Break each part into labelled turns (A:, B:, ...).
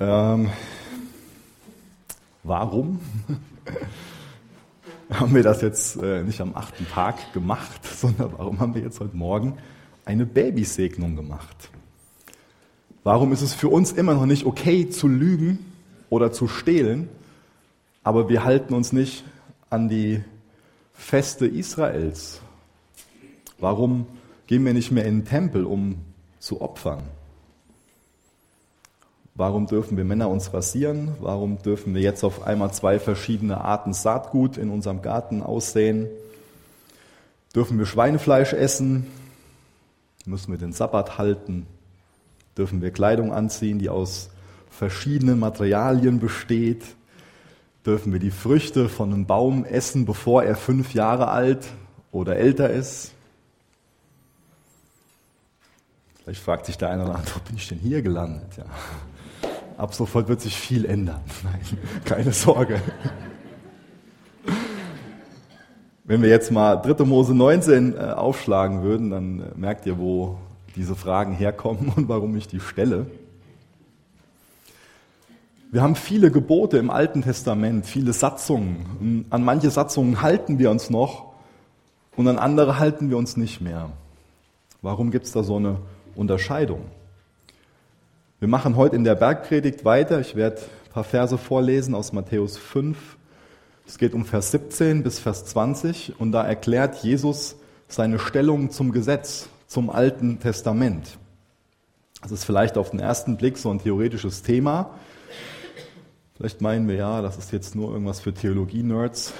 A: Ähm, warum haben wir das jetzt äh, nicht am achten Tag gemacht, sondern warum haben wir jetzt heute Morgen eine Babysegnung gemacht? Warum ist es für uns immer noch nicht okay zu lügen oder zu stehlen, aber wir halten uns nicht an die Feste Israels? Warum gehen wir nicht mehr in den Tempel, um zu opfern? Warum dürfen wir Männer uns rasieren? Warum dürfen wir jetzt auf einmal zwei verschiedene Arten Saatgut in unserem Garten aussehen? Dürfen wir Schweinefleisch essen? Müssen wir den Sabbat halten? Dürfen wir Kleidung anziehen, die aus verschiedenen Materialien besteht? Dürfen wir die Früchte von einem Baum essen, bevor er fünf Jahre alt oder älter ist? Vielleicht fragt sich der eine oder andere, wo bin ich denn hier gelandet? Ja. Ab sofort wird sich viel ändern. Nein, keine Sorge. Wenn wir jetzt mal 3. Mose 19 äh, aufschlagen würden, dann äh, merkt ihr, wo diese Fragen herkommen und warum ich die stelle. Wir haben viele Gebote im Alten Testament, viele Satzungen. An manche Satzungen halten wir uns noch und an andere halten wir uns nicht mehr. Warum gibt es da so eine Unterscheidung? Wir machen heute in der Bergpredigt weiter. Ich werde ein paar Verse vorlesen aus Matthäus 5. Es geht um Vers 17 bis Vers 20 und da erklärt Jesus seine Stellung zum Gesetz, zum Alten Testament. Das ist vielleicht auf den ersten Blick so ein theoretisches Thema. Vielleicht meinen wir ja, das ist jetzt nur irgendwas für Theologie-Nerds,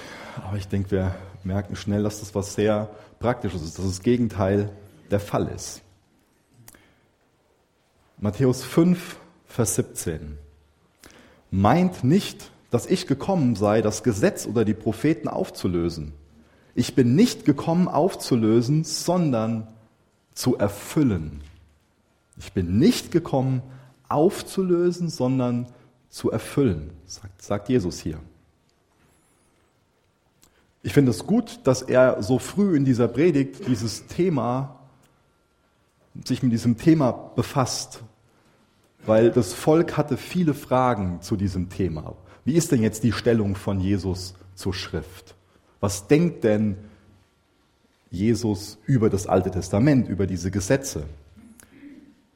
A: aber ich denke, wir merken schnell, dass das was sehr Praktisches ist, dass das Gegenteil der Fall ist. Matthäus 5, Vers 17. Meint nicht, dass ich gekommen sei, das Gesetz oder die Propheten aufzulösen. Ich bin nicht gekommen aufzulösen, sondern zu erfüllen. Ich bin nicht gekommen aufzulösen, sondern zu erfüllen, sagt, sagt Jesus hier. Ich finde es gut, dass er so früh in dieser Predigt dieses Thema sich mit diesem Thema befasst, weil das Volk hatte viele Fragen zu diesem Thema. Wie ist denn jetzt die Stellung von Jesus zur Schrift? Was denkt denn Jesus über das Alte Testament, über diese Gesetze?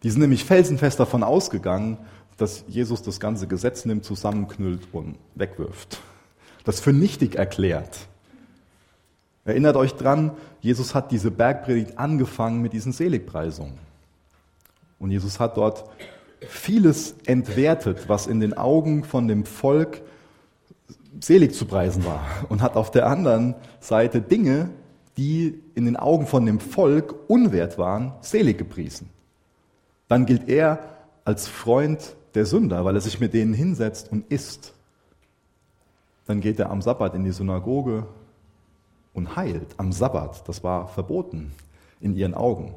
A: Die sind nämlich felsenfest davon ausgegangen, dass Jesus das ganze Gesetz nimmt, zusammenknüllt und wegwirft. Das für nichtig erklärt. Erinnert euch dran, Jesus hat diese Bergpredigt angefangen mit diesen Seligpreisungen. Und Jesus hat dort vieles entwertet, was in den Augen von dem Volk selig zu preisen war. Und hat auf der anderen Seite Dinge, die in den Augen von dem Volk unwert waren, selig gepriesen. Dann gilt er als Freund der Sünder, weil er sich mit denen hinsetzt und isst. Dann geht er am Sabbat in die Synagoge und heilt am Sabbat. Das war verboten in ihren Augen.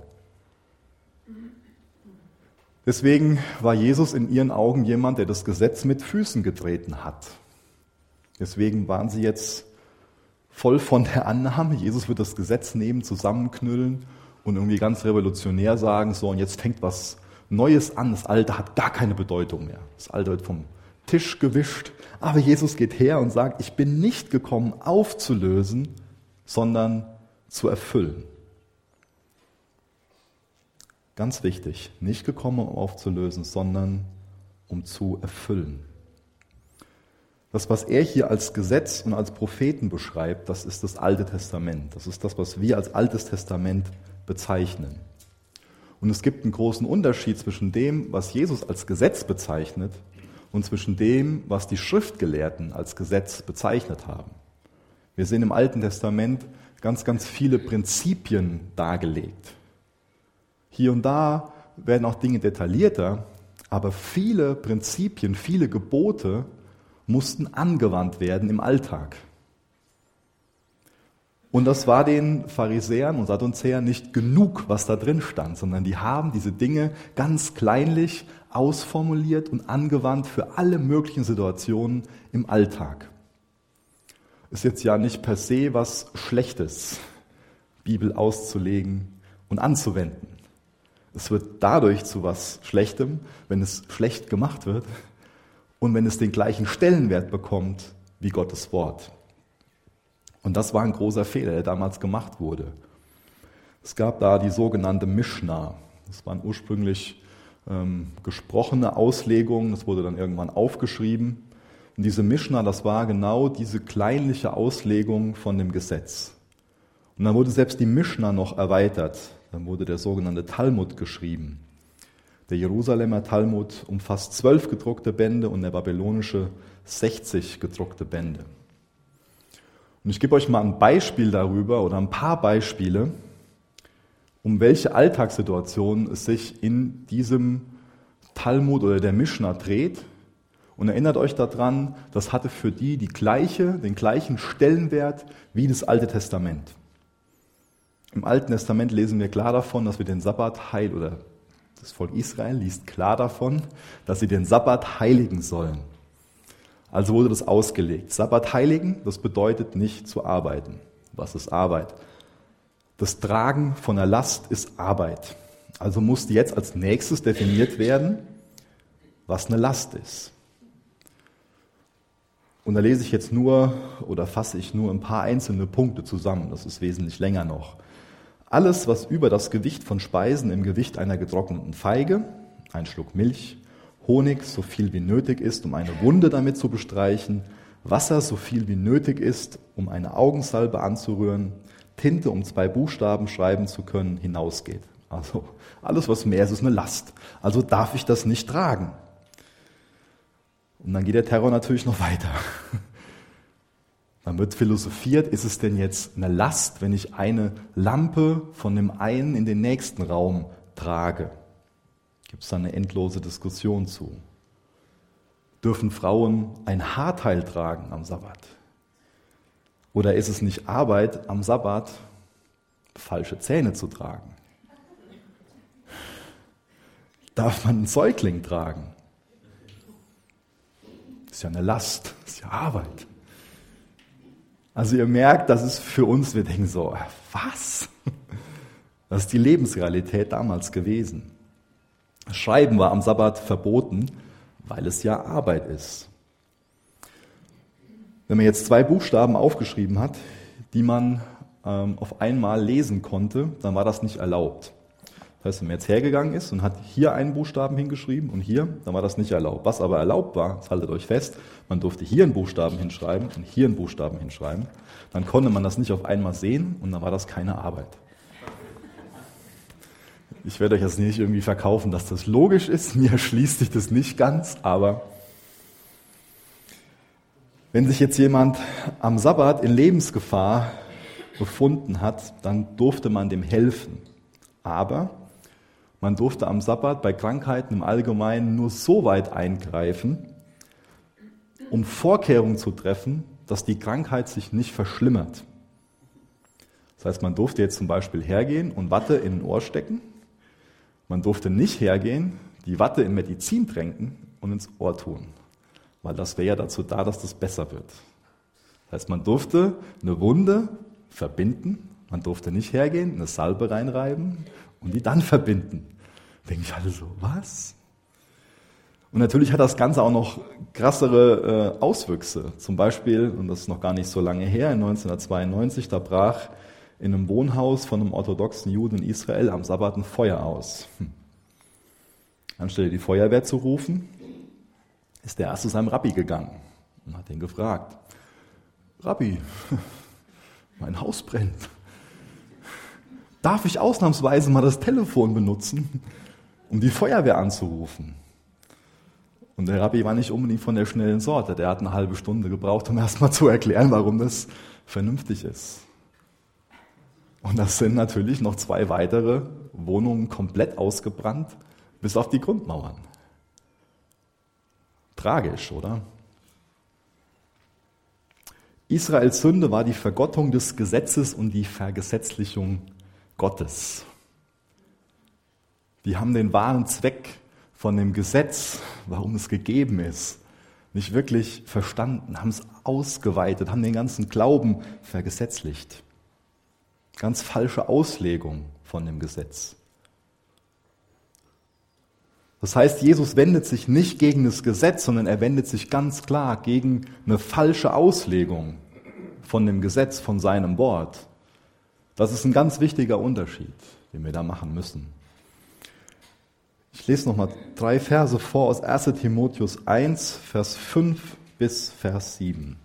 A: Deswegen war Jesus in ihren Augen jemand, der das Gesetz mit Füßen getreten hat. Deswegen waren sie jetzt voll von der Annahme, Jesus wird das Gesetz nehmen, zusammenknüllen und irgendwie ganz revolutionär sagen, so und jetzt fängt was Neues an, das Alte hat gar keine Bedeutung mehr. Das Alte wird vom Tisch gewischt, aber Jesus geht her und sagt, ich bin nicht gekommen aufzulösen, sondern zu erfüllen. Ganz wichtig, nicht gekommen, um aufzulösen, sondern um zu erfüllen. Das, was er hier als Gesetz und als Propheten beschreibt, das ist das Alte Testament. Das ist das, was wir als Altes Testament bezeichnen. Und es gibt einen großen Unterschied zwischen dem, was Jesus als Gesetz bezeichnet und zwischen dem, was die Schriftgelehrten als Gesetz bezeichnet haben. Wir sehen im Alten Testament ganz, ganz viele Prinzipien dargelegt. Hier und da werden auch Dinge detaillierter, aber viele Prinzipien, viele Gebote mussten angewandt werden im Alltag. Und das war den Pharisäern und Sadduzäern nicht genug, was da drin stand, sondern die haben diese Dinge ganz kleinlich ausformuliert und angewandt für alle möglichen Situationen im Alltag ist jetzt ja nicht per se was Schlechtes, Bibel auszulegen und anzuwenden. Es wird dadurch zu was Schlechtem, wenn es schlecht gemacht wird, und wenn es den gleichen Stellenwert bekommt wie Gottes Wort. Und das war ein großer Fehler, der damals gemacht wurde. Es gab da die sogenannte Mishnah. Das waren ursprünglich ähm, gesprochene Auslegungen, das wurde dann irgendwann aufgeschrieben. Und diese Mishnah, das war genau diese kleinliche Auslegung von dem Gesetz. Und dann wurde selbst die Mishnah noch erweitert. Dann wurde der sogenannte Talmud geschrieben. Der Jerusalemer Talmud umfasst zwölf gedruckte Bände und der babylonische 60 gedruckte Bände. Und ich gebe euch mal ein Beispiel darüber oder ein paar Beispiele, um welche Alltagssituation es sich in diesem Talmud oder der Mishnah dreht. Und erinnert euch daran, das hatte für die, die gleiche, den gleichen Stellenwert wie das Alte Testament. Im Alten Testament lesen wir klar davon, dass wir den Sabbat heil oder das Volk Israel liest klar davon, dass sie den Sabbat heiligen sollen. Also wurde das ausgelegt. Sabbat heiligen, das bedeutet nicht zu arbeiten. Was ist Arbeit? Das Tragen von der Last ist Arbeit. Also musste jetzt als nächstes definiert werden, was eine Last ist. Und da lese ich jetzt nur oder fasse ich nur ein paar einzelne Punkte zusammen. Das ist wesentlich länger noch. Alles, was über das Gewicht von Speisen im Gewicht einer getrockneten Feige, ein Schluck Milch, Honig so viel wie nötig ist, um eine Wunde damit zu bestreichen, Wasser so viel wie nötig ist, um eine Augensalbe anzurühren, Tinte, um zwei Buchstaben schreiben zu können, hinausgeht. Also alles, was mehr ist, ist eine Last. Also darf ich das nicht tragen. Und dann geht der Terror natürlich noch weiter. Dann wird philosophiert, ist es denn jetzt eine Last, wenn ich eine Lampe von dem einen in den nächsten Raum trage? Gibt es da eine endlose Diskussion zu? Dürfen Frauen ein Haarteil tragen am Sabbat? Oder ist es nicht Arbeit, am Sabbat falsche Zähne zu tragen? Darf man einen Säugling tragen? Ist ja eine Last, ist ja Arbeit. Also ihr merkt, das ist für uns, wir denken so, was? Das ist die Lebensrealität damals gewesen. Schreiben war am Sabbat verboten, weil es ja Arbeit ist. Wenn man jetzt zwei Buchstaben aufgeschrieben hat, die man ähm, auf einmal lesen konnte, dann war das nicht erlaubt. Das heißt, wenn man jetzt hergegangen ist und hat hier einen Buchstaben hingeschrieben und hier, dann war das nicht erlaubt. Was aber erlaubt war, das haltet euch fest, man durfte hier einen Buchstaben hinschreiben und hier einen Buchstaben hinschreiben. Dann konnte man das nicht auf einmal sehen und dann war das keine Arbeit. Ich werde euch jetzt nicht irgendwie verkaufen, dass das logisch ist. Mir erschließt sich das nicht ganz, aber wenn sich jetzt jemand am Sabbat in Lebensgefahr befunden hat, dann durfte man dem helfen. Aber man durfte am Sabbat bei Krankheiten im Allgemeinen nur so weit eingreifen, um Vorkehrungen zu treffen, dass die Krankheit sich nicht verschlimmert. Das heißt, man durfte jetzt zum Beispiel hergehen und Watte in ein Ohr stecken man durfte nicht hergehen, die Watte in Medizin tränken und ins Ohr tun, weil das wäre ja dazu da, dass das besser wird. Das heißt, man durfte eine Wunde verbinden, man durfte nicht hergehen, eine Salbe reinreiben und die dann verbinden. Denke ich alle so, was? Und natürlich hat das Ganze auch noch krassere äh, Auswüchse. Zum Beispiel, und das ist noch gar nicht so lange her, in 1992, da brach in einem Wohnhaus von einem orthodoxen Juden in Israel am Sabbat ein Feuer aus. Hm. Anstelle die Feuerwehr zu rufen, ist der erst zu seinem Rabbi gegangen und hat ihn gefragt, Rabbi, mein Haus brennt. Darf ich ausnahmsweise mal das Telefon benutzen, um die Feuerwehr anzurufen? Und der Rabbi war nicht unbedingt von der schnellen Sorte. Der hat eine halbe Stunde gebraucht, um erst mal zu erklären, warum das vernünftig ist. Und das sind natürlich noch zwei weitere Wohnungen komplett ausgebrannt, bis auf die Grundmauern. Tragisch, oder? Israels Sünde war die Vergottung des Gesetzes und die Vergesetzlichung Gottes. Die haben den wahren Zweck von dem Gesetz, warum es gegeben ist, nicht wirklich verstanden, haben es ausgeweitet, haben den ganzen Glauben vergesetzlicht. Ganz falsche Auslegung von dem Gesetz. Das heißt, Jesus wendet sich nicht gegen das Gesetz, sondern er wendet sich ganz klar gegen eine falsche Auslegung von dem Gesetz, von seinem Wort. Das ist ein ganz wichtiger Unterschied, den wir da machen müssen. Ich lese nochmal drei Verse vor aus 1 Timotheus 1, Vers 5 bis Vers 7.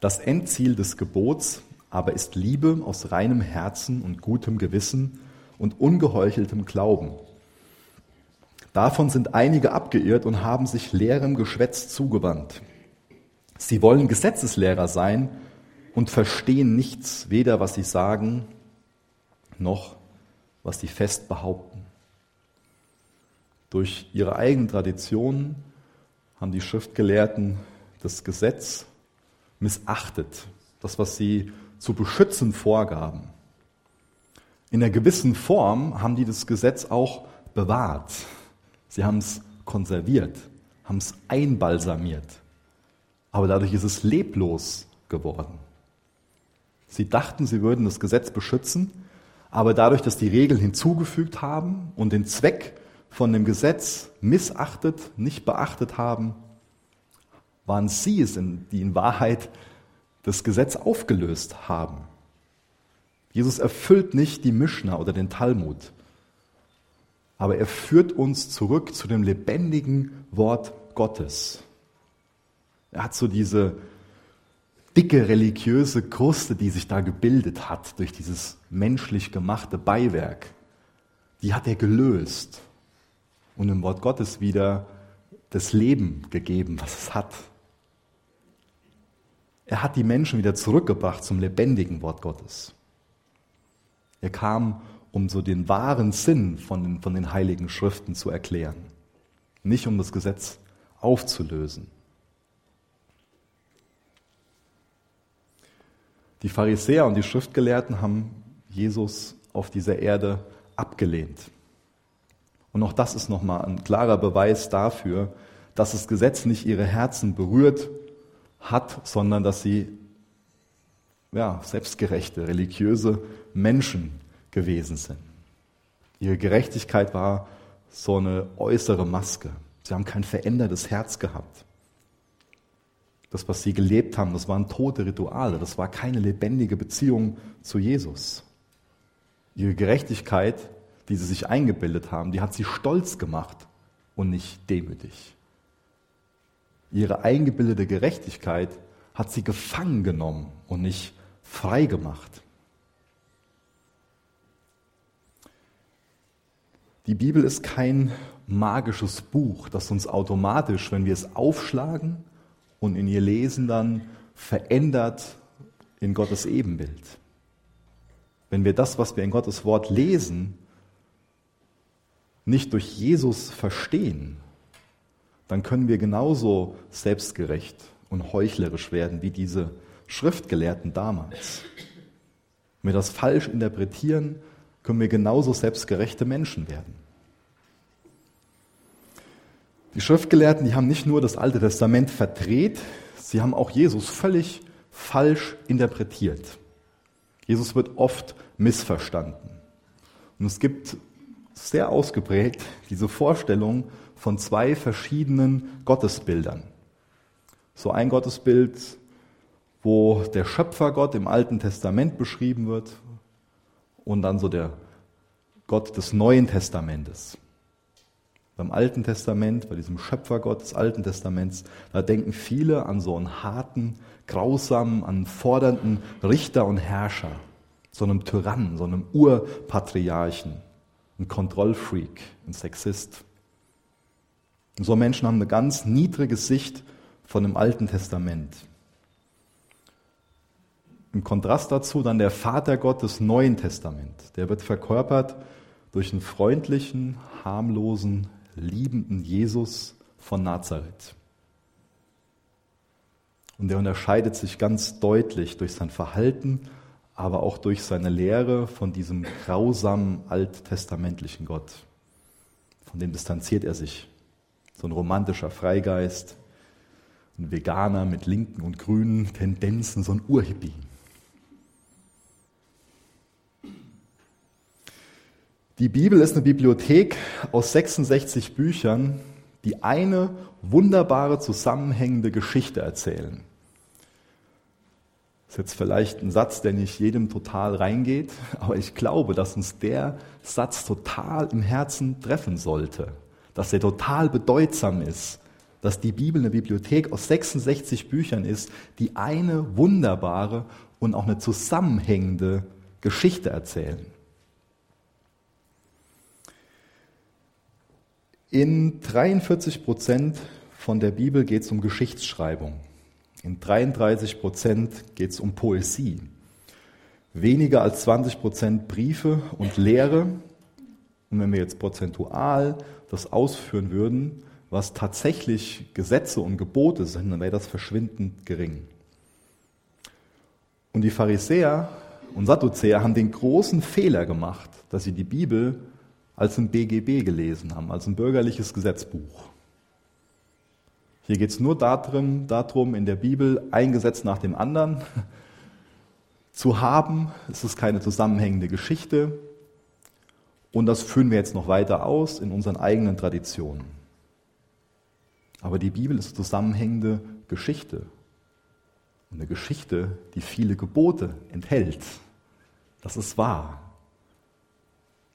A: Das Endziel des Gebots aber ist Liebe aus reinem Herzen und gutem Gewissen und ungeheucheltem Glauben. Davon sind einige abgeirrt und haben sich leerem Geschwätz zugewandt. Sie wollen Gesetzeslehrer sein und verstehen nichts, weder was sie sagen, noch was sie fest behaupten. Durch ihre eigenen Traditionen haben die Schriftgelehrten das Gesetz missachtet, das, was sie zu beschützen vorgaben. In einer gewissen Form haben die das Gesetz auch bewahrt. Sie haben es konserviert, haben es einbalsamiert. Aber dadurch ist es leblos geworden. Sie dachten, sie würden das Gesetz beschützen, aber dadurch, dass die Regeln hinzugefügt haben und den Zweck von dem Gesetz missachtet, nicht beachtet haben, waren sie es, die in Wahrheit das Gesetz aufgelöst haben. Jesus erfüllt nicht die Mischna oder den Talmud, aber er führt uns zurück zu dem lebendigen Wort Gottes. Er hat so diese dicke religiöse Kruste, die sich da gebildet hat durch dieses menschlich gemachte Beiwerk, die hat er gelöst und im Wort Gottes wieder das Leben gegeben, was es hat. Er hat die Menschen wieder zurückgebracht zum lebendigen Wort Gottes. Er kam, um so den wahren Sinn von den, von den heiligen Schriften zu erklären, nicht um das Gesetz aufzulösen. Die Pharisäer und die Schriftgelehrten haben Jesus auf dieser Erde abgelehnt. Und auch das ist nochmal ein klarer Beweis dafür, dass das Gesetz nicht ihre Herzen berührt hat, sondern dass sie ja, selbstgerechte, religiöse Menschen gewesen sind. Ihre Gerechtigkeit war so eine äußere Maske. Sie haben kein verändertes Herz gehabt. Das, was sie gelebt haben, das waren tote Rituale, das war keine lebendige Beziehung zu Jesus. Ihre Gerechtigkeit, die sie sich eingebildet haben, die hat sie stolz gemacht und nicht demütig. Ihre eingebildete Gerechtigkeit hat sie gefangen genommen und nicht frei gemacht. Die Bibel ist kein magisches Buch, das uns automatisch, wenn wir es aufschlagen und in ihr Lesen dann verändert in Gottes Ebenbild. Wenn wir das, was wir in Gottes Wort lesen, nicht durch Jesus verstehen, dann können wir genauso selbstgerecht und heuchlerisch werden wie diese Schriftgelehrten damals. Wenn wir das falsch interpretieren, können wir genauso selbstgerechte Menschen werden. Die Schriftgelehrten, die haben nicht nur das Alte Testament verdreht, sie haben auch Jesus völlig falsch interpretiert. Jesus wird oft missverstanden. Und es gibt sehr ausgeprägt diese Vorstellung von zwei verschiedenen Gottesbildern. So ein Gottesbild, wo der Schöpfergott im Alten Testament beschrieben wird und dann so der Gott des Neuen Testamentes. Beim Alten Testament, bei diesem Schöpfergott des Alten Testaments, da denken viele an so einen harten, grausamen, an fordernden Richter und Herrscher, so einem Tyrannen, so einem Urpatriarchen, ein Kontrollfreak, ein Sexist. Und so Menschen haben eine ganz niedrige Sicht von dem Alten Testament. Im Kontrast dazu dann der Vatergott des Neuen Testaments. Der wird verkörpert durch einen freundlichen, harmlosen, liebenden Jesus von Nazareth. Und er unterscheidet sich ganz deutlich durch sein Verhalten, aber auch durch seine Lehre von diesem grausamen alttestamentlichen Gott. Von dem distanziert er sich. So ein romantischer Freigeist, ein Veganer mit linken und grünen Tendenzen, so ein Urhippie. Die Bibel ist eine Bibliothek aus 66 Büchern, die eine wunderbare zusammenhängende Geschichte erzählen. Das ist jetzt vielleicht ein Satz, der nicht jedem total reingeht, aber ich glaube, dass uns der Satz total im Herzen treffen sollte, dass er total bedeutsam ist, dass die Bibel eine Bibliothek aus 66 Büchern ist, die eine wunderbare und auch eine zusammenhängende Geschichte erzählen. In 43 Prozent von der Bibel geht es um Geschichtsschreibung. In 33 Prozent geht es um Poesie. Weniger als 20 Prozent Briefe und Lehre. Und wenn wir jetzt prozentual das ausführen würden, was tatsächlich Gesetze und Gebote sind, dann wäre das verschwindend gering. Und die Pharisäer und Sadduzäer haben den großen Fehler gemacht, dass sie die Bibel als ein BGB gelesen haben, als ein bürgerliches Gesetzbuch. Hier geht es nur darum, darum, in der Bibel ein Gesetz nach dem anderen zu haben. Es ist keine zusammenhängende Geschichte. Und das führen wir jetzt noch weiter aus in unseren eigenen Traditionen. Aber die Bibel ist zusammenhängende Geschichte. Und eine Geschichte, die viele Gebote enthält. Das ist wahr.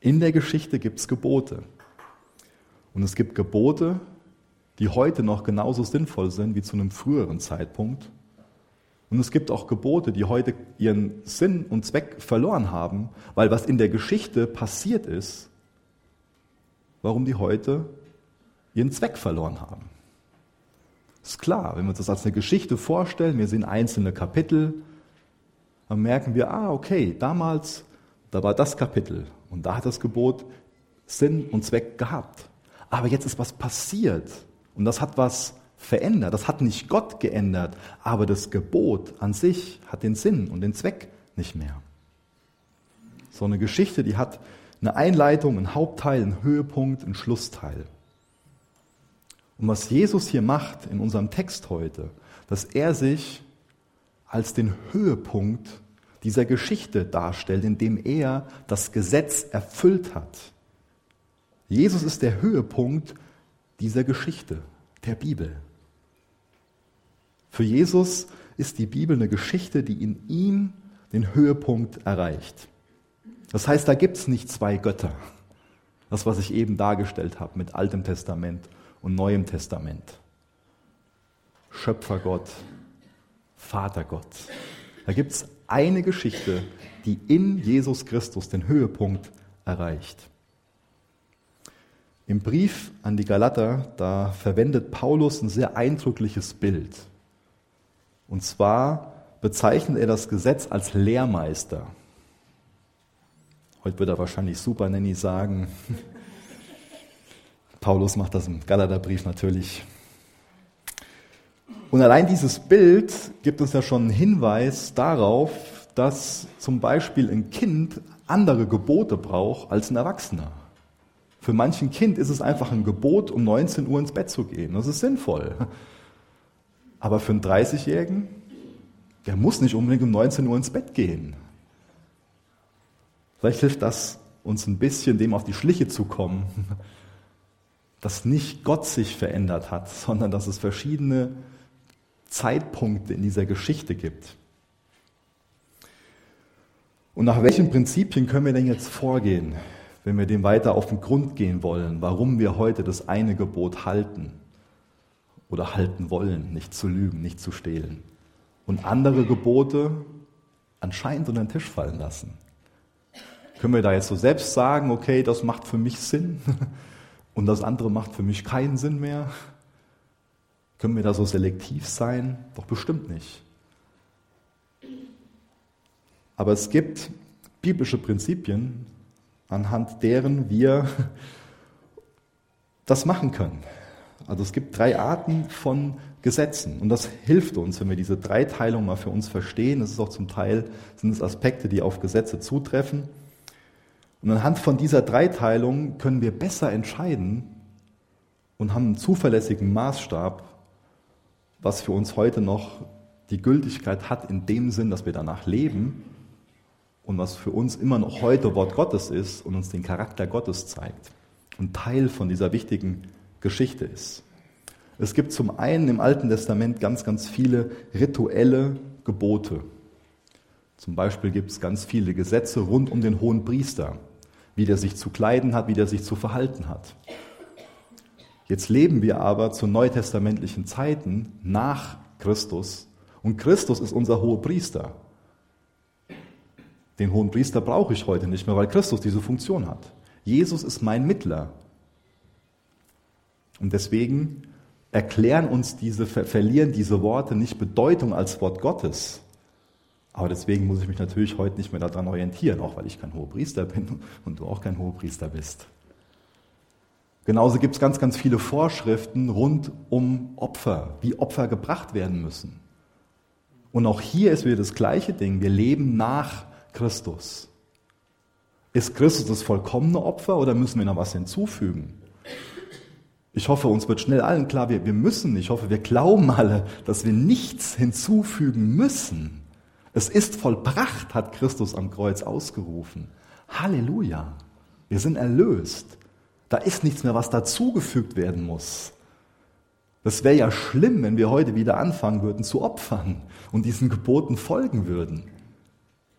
A: In der Geschichte gibt es Gebote. Und es gibt Gebote, die heute noch genauso sinnvoll sind wie zu einem früheren Zeitpunkt. Und es gibt auch Gebote, die heute ihren Sinn und Zweck verloren haben, weil was in der Geschichte passiert ist, warum die heute ihren Zweck verloren haben. Ist klar, wenn wir uns das als eine Geschichte vorstellen, wir sehen einzelne Kapitel, dann merken wir, ah, okay, damals, da war das Kapitel und da hat das Gebot Sinn und Zweck gehabt. Aber jetzt ist was passiert und das hat was verändert. Das hat nicht Gott geändert, aber das Gebot an sich hat den Sinn und den Zweck nicht mehr. So eine Geschichte, die hat eine Einleitung, einen Hauptteil, einen Höhepunkt, einen Schlussteil. Und was Jesus hier macht in unserem Text heute, dass er sich als den Höhepunkt dieser Geschichte darstellt, indem er das Gesetz erfüllt hat. Jesus ist der Höhepunkt dieser Geschichte, der Bibel. Für Jesus ist die Bibel eine Geschichte, die in ihm den Höhepunkt erreicht. Das heißt, da gibt es nicht zwei Götter. Das, was ich eben dargestellt habe mit Altem Testament und Neuem Testament. Schöpfergott, Vatergott. Da gibt es eine Geschichte, die in Jesus Christus den Höhepunkt erreicht. Im Brief an die Galater, da verwendet Paulus ein sehr eindrückliches Bild. Und zwar bezeichnet er das Gesetz als Lehrmeister. Heute wird er wahrscheinlich Super Nanny sagen. Paulus macht das im Galaterbrief natürlich. Und allein dieses Bild gibt uns ja schon einen Hinweis darauf, dass zum Beispiel ein Kind andere Gebote braucht als ein Erwachsener. Für manchen Kind ist es einfach ein Gebot, um 19 Uhr ins Bett zu gehen. Das ist sinnvoll. Aber für einen 30-Jährigen, der muss nicht unbedingt um 19 Uhr ins Bett gehen. Vielleicht hilft das uns ein bisschen, dem auf die Schliche zu kommen, dass nicht Gott sich verändert hat, sondern dass es verschiedene Zeitpunkte in dieser Geschichte gibt. Und nach welchen Prinzipien können wir denn jetzt vorgehen? wenn wir dem weiter auf den Grund gehen wollen, warum wir heute das eine Gebot halten oder halten wollen, nicht zu lügen, nicht zu stehlen und andere Gebote anscheinend unter den Tisch fallen lassen. Können wir da jetzt so selbst sagen, okay, das macht für mich Sinn und das andere macht für mich keinen Sinn mehr? Können wir da so selektiv sein? Doch bestimmt nicht. Aber es gibt biblische Prinzipien, anhand deren wir das machen können. Also es gibt drei Arten von Gesetzen und das hilft uns, wenn wir diese Dreiteilung mal für uns verstehen. Das ist auch zum Teil sind es Aspekte, die auf Gesetze zutreffen. Und anhand von dieser Dreiteilung können wir besser entscheiden und haben einen zuverlässigen Maßstab, was für uns heute noch die Gültigkeit hat in dem Sinn, dass wir danach leben und was für uns immer noch heute Wort Gottes ist und uns den Charakter Gottes zeigt und Teil von dieser wichtigen Geschichte ist. Es gibt zum einen im Alten Testament ganz, ganz viele rituelle Gebote. Zum Beispiel gibt es ganz viele Gesetze rund um den hohen Priester, wie der sich zu kleiden hat, wie der sich zu verhalten hat. Jetzt leben wir aber zu neutestamentlichen Zeiten nach Christus und Christus ist unser hoher Priester. Den hohen Priester brauche ich heute nicht mehr, weil Christus diese Funktion hat. Jesus ist mein Mittler. Und deswegen erklären uns diese, verlieren diese Worte nicht Bedeutung als Wort Gottes. Aber deswegen muss ich mich natürlich heute nicht mehr daran orientieren, auch weil ich kein hoher Priester bin und du auch kein hoher Priester bist. Genauso gibt es ganz, ganz viele Vorschriften rund um Opfer, wie Opfer gebracht werden müssen. Und auch hier ist wieder das gleiche Ding. Wir leben nach Christus. Ist Christus das vollkommene Opfer oder müssen wir noch was hinzufügen? Ich hoffe, uns wird schnell allen klar, wir, wir müssen, ich hoffe, wir glauben alle, dass wir nichts hinzufügen müssen. Es ist vollbracht, hat Christus am Kreuz ausgerufen. Halleluja. Wir sind erlöst. Da ist nichts mehr, was dazugefügt werden muss. Das wäre ja schlimm, wenn wir heute wieder anfangen würden zu opfern und diesen Geboten folgen würden.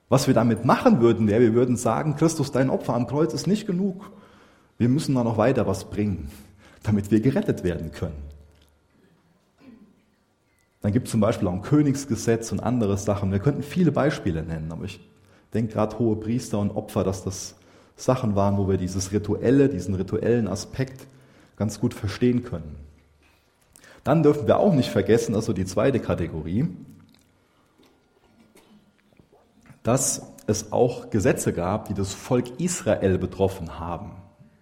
A: Was wir damit machen würden, wäre, wir würden sagen, Christus, dein Opfer am Kreuz ist nicht genug. Wir müssen da noch weiter was bringen damit wir gerettet werden können. Dann gibt es zum Beispiel auch ein Königsgesetz und andere Sachen. Wir könnten viele Beispiele nennen, aber ich denke gerade hohe Priester und Opfer, dass das Sachen waren, wo wir dieses rituelle, diesen rituellen Aspekt ganz gut verstehen können. Dann dürfen wir auch nicht vergessen, also die zweite Kategorie, dass es auch Gesetze gab, die das Volk Israel betroffen haben.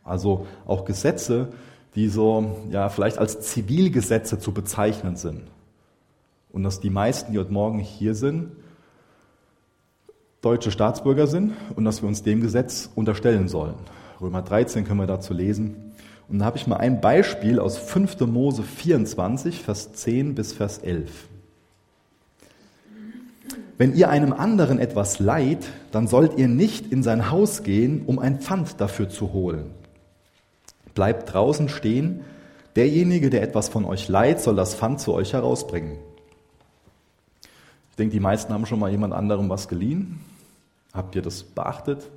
A: Also auch Gesetze, die so ja, vielleicht als Zivilgesetze zu bezeichnen sind. Und dass die meisten, die heute Morgen hier sind, deutsche Staatsbürger sind und dass wir uns dem Gesetz unterstellen sollen. Römer 13 können wir dazu lesen. Und da habe ich mal ein Beispiel aus 5. Mose 24, Vers 10 bis Vers 11. Wenn ihr einem anderen etwas leiht, dann sollt ihr nicht in sein Haus gehen, um ein Pfand dafür zu holen. Bleibt draußen stehen. Derjenige, der etwas von euch leiht, soll das Pfand zu euch herausbringen. Ich denke, die meisten haben schon mal jemand anderem was geliehen. Habt ihr das beachtet?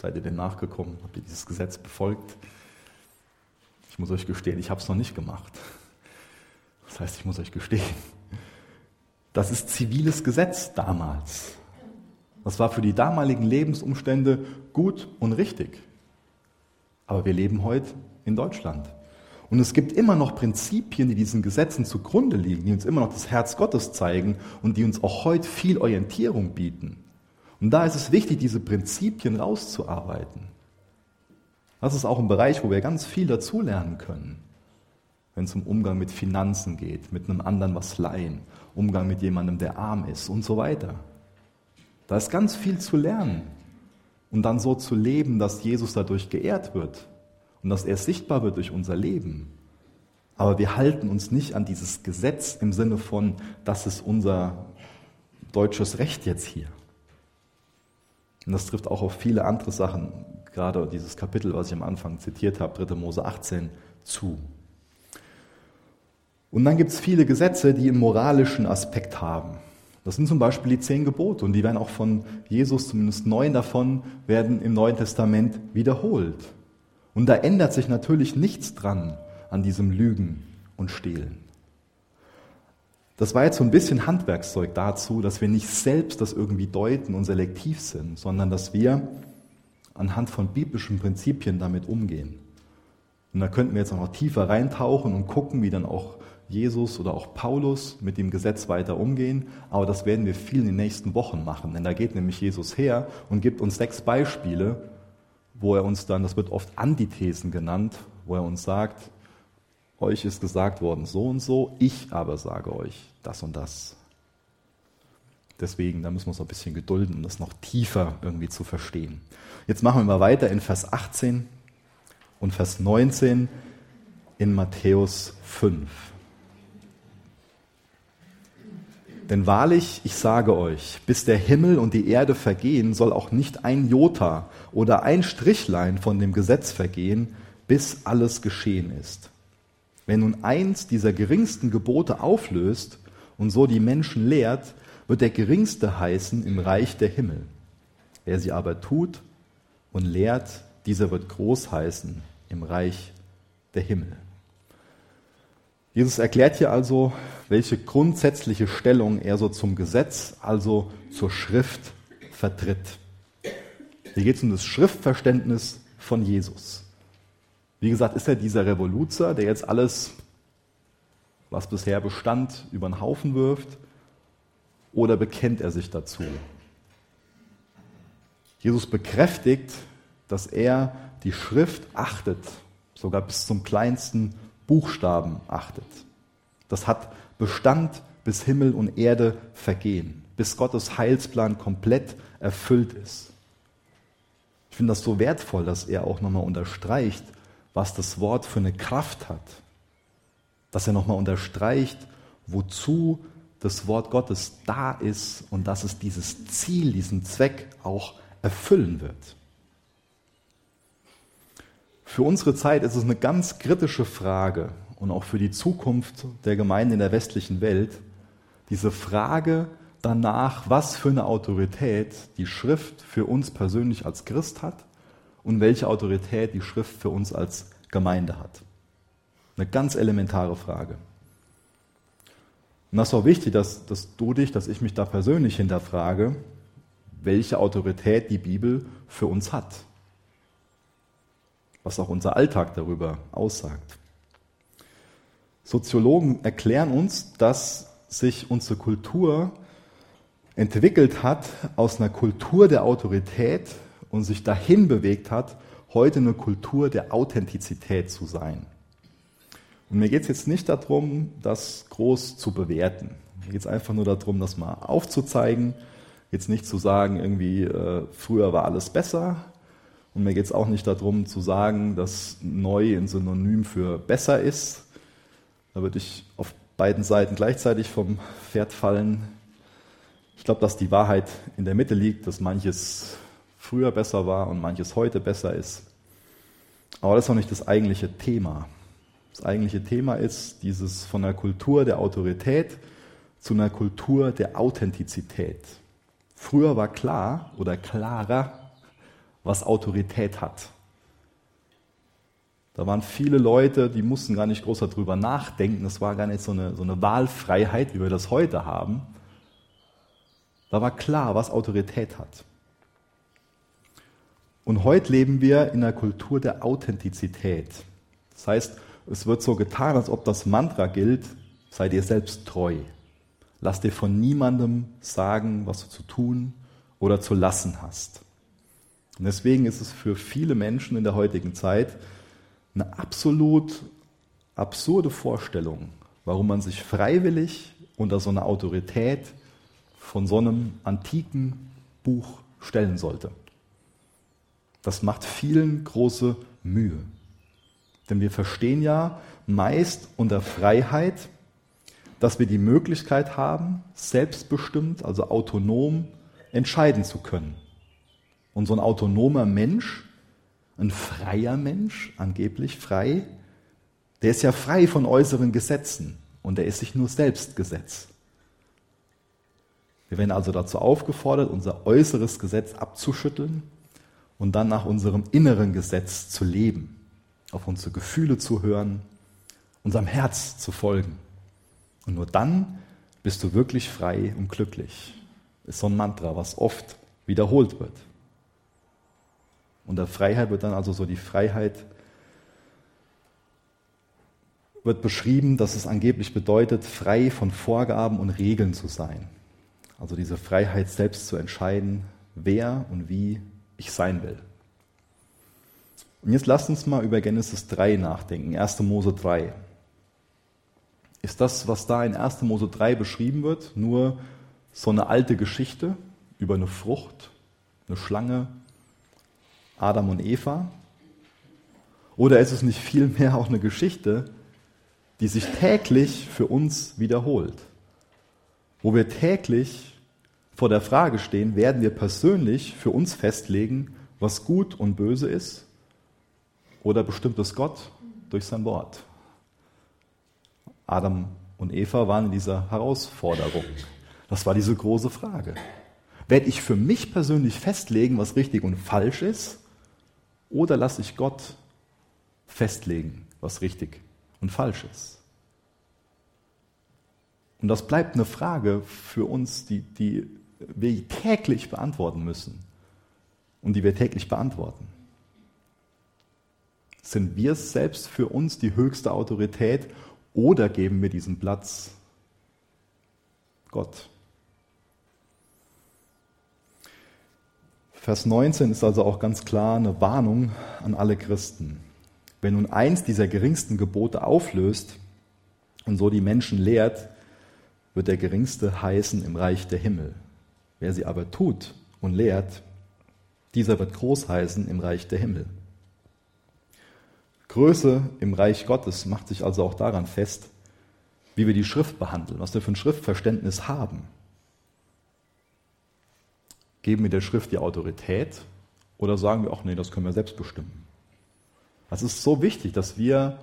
A: Seid ihr dem nachgekommen? Habt ihr dieses Gesetz befolgt? Ich muss euch gestehen, ich habe es noch nicht gemacht. Das heißt, ich muss euch gestehen. Das ist ziviles Gesetz damals. Das war für die damaligen Lebensumstände gut und richtig. Aber wir leben heute in Deutschland. Und es gibt immer noch Prinzipien, die diesen Gesetzen zugrunde liegen, die uns immer noch das Herz Gottes zeigen und die uns auch heute viel Orientierung bieten. Und da ist es wichtig, diese Prinzipien rauszuarbeiten. Das ist auch ein Bereich, wo wir ganz viel dazulernen können. Wenn es um Umgang mit Finanzen geht, mit einem anderen was leihen, Umgang mit jemandem, der arm ist und so weiter. Da ist ganz viel zu lernen. Und dann so zu leben, dass Jesus dadurch geehrt wird und dass er sichtbar wird durch unser Leben. Aber wir halten uns nicht an dieses Gesetz im Sinne von, das ist unser deutsches Recht jetzt hier. Und das trifft auch auf viele andere Sachen, gerade dieses Kapitel, was ich am Anfang zitiert habe, 3. Mose 18, zu. Und dann gibt es viele Gesetze, die einen moralischen Aspekt haben. Das sind zum Beispiel die zehn Gebote und die werden auch von Jesus, zumindest neun davon, werden im Neuen Testament wiederholt. Und da ändert sich natürlich nichts dran an diesem Lügen und Stehlen. Das war jetzt so ein bisschen Handwerkszeug dazu, dass wir nicht selbst das irgendwie deuten und selektiv sind, sondern dass wir anhand von biblischen Prinzipien damit umgehen. Und da könnten wir jetzt auch noch tiefer reintauchen und gucken, wie dann auch Jesus oder auch Paulus mit dem Gesetz weiter umgehen. Aber das werden wir viel in den nächsten Wochen machen, denn da geht nämlich Jesus her und gibt uns sechs Beispiele, wo er uns dann, das wird oft Antithesen genannt, wo er uns sagt, euch ist gesagt worden so und so, ich aber sage euch das und das. Deswegen, da müssen wir uns ein bisschen gedulden, um das noch tiefer irgendwie zu verstehen. Jetzt machen wir mal weiter in Vers 18 und Vers 19 in Matthäus 5. Denn wahrlich, ich sage euch, bis der Himmel und die Erde vergehen, soll auch nicht ein Jota oder ein Strichlein von dem Gesetz vergehen, bis alles geschehen ist. Wenn nun eins dieser geringsten Gebote auflöst und so die Menschen lehrt, wird der geringste heißen im Reich der Himmel. Wer sie aber tut und lehrt, dieser wird groß heißen im Reich der Himmel. Jesus erklärt hier also, welche grundsätzliche Stellung er so zum Gesetz, also zur Schrift vertritt. Hier geht es um das Schriftverständnis von Jesus. Wie gesagt, ist er dieser Revoluzer, der jetzt alles, was bisher bestand, über den Haufen wirft, oder bekennt er sich dazu? Jesus bekräftigt, dass er die Schrift achtet, sogar bis zum kleinsten Buchstaben achtet. Das hat Bestand, bis Himmel und Erde vergehen, bis Gottes Heilsplan komplett erfüllt ist. Ich finde das so wertvoll, dass er auch nochmal unterstreicht, was das Wort für eine Kraft hat. Dass er nochmal unterstreicht, wozu das Wort Gottes da ist und dass es dieses Ziel, diesen Zweck auch erfüllen wird. Für unsere Zeit ist es eine ganz kritische Frage und auch für die Zukunft der Gemeinde in der westlichen Welt, diese Frage danach, was für eine Autorität die Schrift für uns persönlich als Christ hat und welche Autorität die Schrift für uns als Gemeinde hat. Eine ganz elementare Frage. Und das ist auch wichtig, dass, dass du dich, dass ich mich da persönlich hinterfrage, welche Autorität die Bibel für uns hat was auch unser Alltag darüber aussagt. Soziologen erklären uns, dass sich unsere Kultur entwickelt hat aus einer Kultur der Autorität und sich dahin bewegt hat, heute eine Kultur der Authentizität zu sein. Und mir geht es jetzt nicht darum, das groß zu bewerten. Mir geht es einfach nur darum, das mal aufzuzeigen. Jetzt nicht zu sagen, irgendwie, äh, früher war alles besser, und mir geht es auch nicht darum zu sagen, dass neu ein Synonym für besser ist. Da würde ich auf beiden Seiten gleichzeitig vom Pferd fallen. Ich glaube, dass die Wahrheit in der Mitte liegt, dass manches früher besser war und manches heute besser ist. Aber das ist auch nicht das eigentliche Thema. Das eigentliche Thema ist dieses von der Kultur der Autorität zu einer Kultur der Authentizität. Früher war klar oder klarer, was Autorität hat. Da waren viele Leute, die mussten gar nicht groß darüber nachdenken. Das war gar nicht so eine, so eine Wahlfreiheit, wie wir das heute haben. Da war klar, was Autorität hat. Und heute leben wir in einer Kultur der Authentizität. Das heißt, es wird so getan, als ob das Mantra gilt, sei dir selbst treu. Lass dir von niemandem sagen, was du zu tun oder zu lassen hast. Und deswegen ist es für viele Menschen in der heutigen Zeit eine absolut absurde Vorstellung, warum man sich freiwillig unter so eine Autorität von so einem antiken Buch stellen sollte. Das macht vielen große Mühe. Denn wir verstehen ja meist unter Freiheit, dass wir die Möglichkeit haben, selbstbestimmt, also autonom entscheiden zu können. Und so ein autonomer Mensch, ein freier Mensch, angeblich frei, der ist ja frei von äußeren Gesetzen und der ist sich nur selbst Gesetz. Wir werden also dazu aufgefordert, unser äußeres Gesetz abzuschütteln und dann nach unserem inneren Gesetz zu leben, auf unsere Gefühle zu hören, unserem Herz zu folgen. Und nur dann bist du wirklich frei und glücklich. Ist so ein Mantra, was oft wiederholt wird. Unter Freiheit wird dann also so die Freiheit, wird beschrieben, dass es angeblich bedeutet, frei von Vorgaben und Regeln zu sein. Also diese Freiheit selbst zu entscheiden, wer und wie ich sein will. Und jetzt lasst uns mal über Genesis 3 nachdenken, 1. Mose 3. Ist das, was da in 1. Mose 3 beschrieben wird, nur so eine alte Geschichte über eine Frucht, eine Schlange, Adam und Eva? Oder ist es nicht vielmehr auch eine Geschichte, die sich täglich für uns wiederholt? wo wir täglich vor der Frage stehen, werden wir persönlich für uns festlegen, was gut und böse ist? Oder bestimmt es Gott durch sein Wort? Adam und Eva waren in dieser Herausforderung. Das war diese große Frage. Werde ich für mich persönlich festlegen, was richtig und falsch ist? Oder lasse ich Gott festlegen, was richtig und falsch ist? Und das bleibt eine Frage für uns, die, die wir täglich beantworten müssen und die wir täglich beantworten. Sind wir selbst für uns die höchste Autorität oder geben wir diesen Platz Gott? Vers 19 ist also auch ganz klar eine Warnung an alle Christen. Wenn nun eins dieser geringsten Gebote auflöst und so die Menschen lehrt, wird der geringste heißen im Reich der Himmel. Wer sie aber tut und lehrt, dieser wird groß heißen im Reich der Himmel. Größe im Reich Gottes macht sich also auch daran fest, wie wir die Schrift behandeln, was wir für ein Schriftverständnis haben. Geben wir der Schrift die Autorität oder sagen wir, ach nee, das können wir selbst bestimmen? Es ist so wichtig, dass wir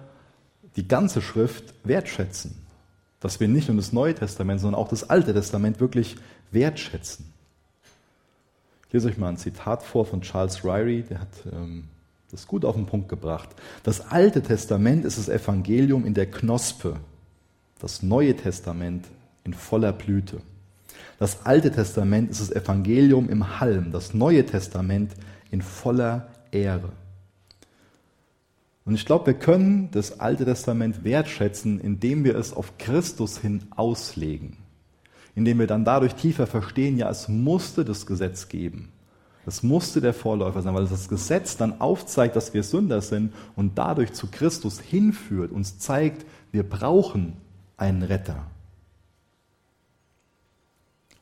A: die ganze Schrift wertschätzen, dass wir nicht nur das Neue Testament, sondern auch das Alte Testament wirklich wertschätzen. Ich lese euch mal ein Zitat vor von Charles Ryrie, der hat ähm, das gut auf den Punkt gebracht. Das Alte Testament ist das Evangelium in der Knospe, das Neue Testament in voller Blüte. Das Alte Testament ist das Evangelium im Halm, das Neue Testament in voller Ehre. Und ich glaube, wir können das Alte Testament wertschätzen, indem wir es auf Christus hin auslegen indem wir dann dadurch tiefer verstehen, ja, es musste das Gesetz geben. Es musste der Vorläufer sein, weil das Gesetz dann aufzeigt, dass wir Sünder sind und dadurch zu Christus hinführt, uns zeigt, wir brauchen einen Retter.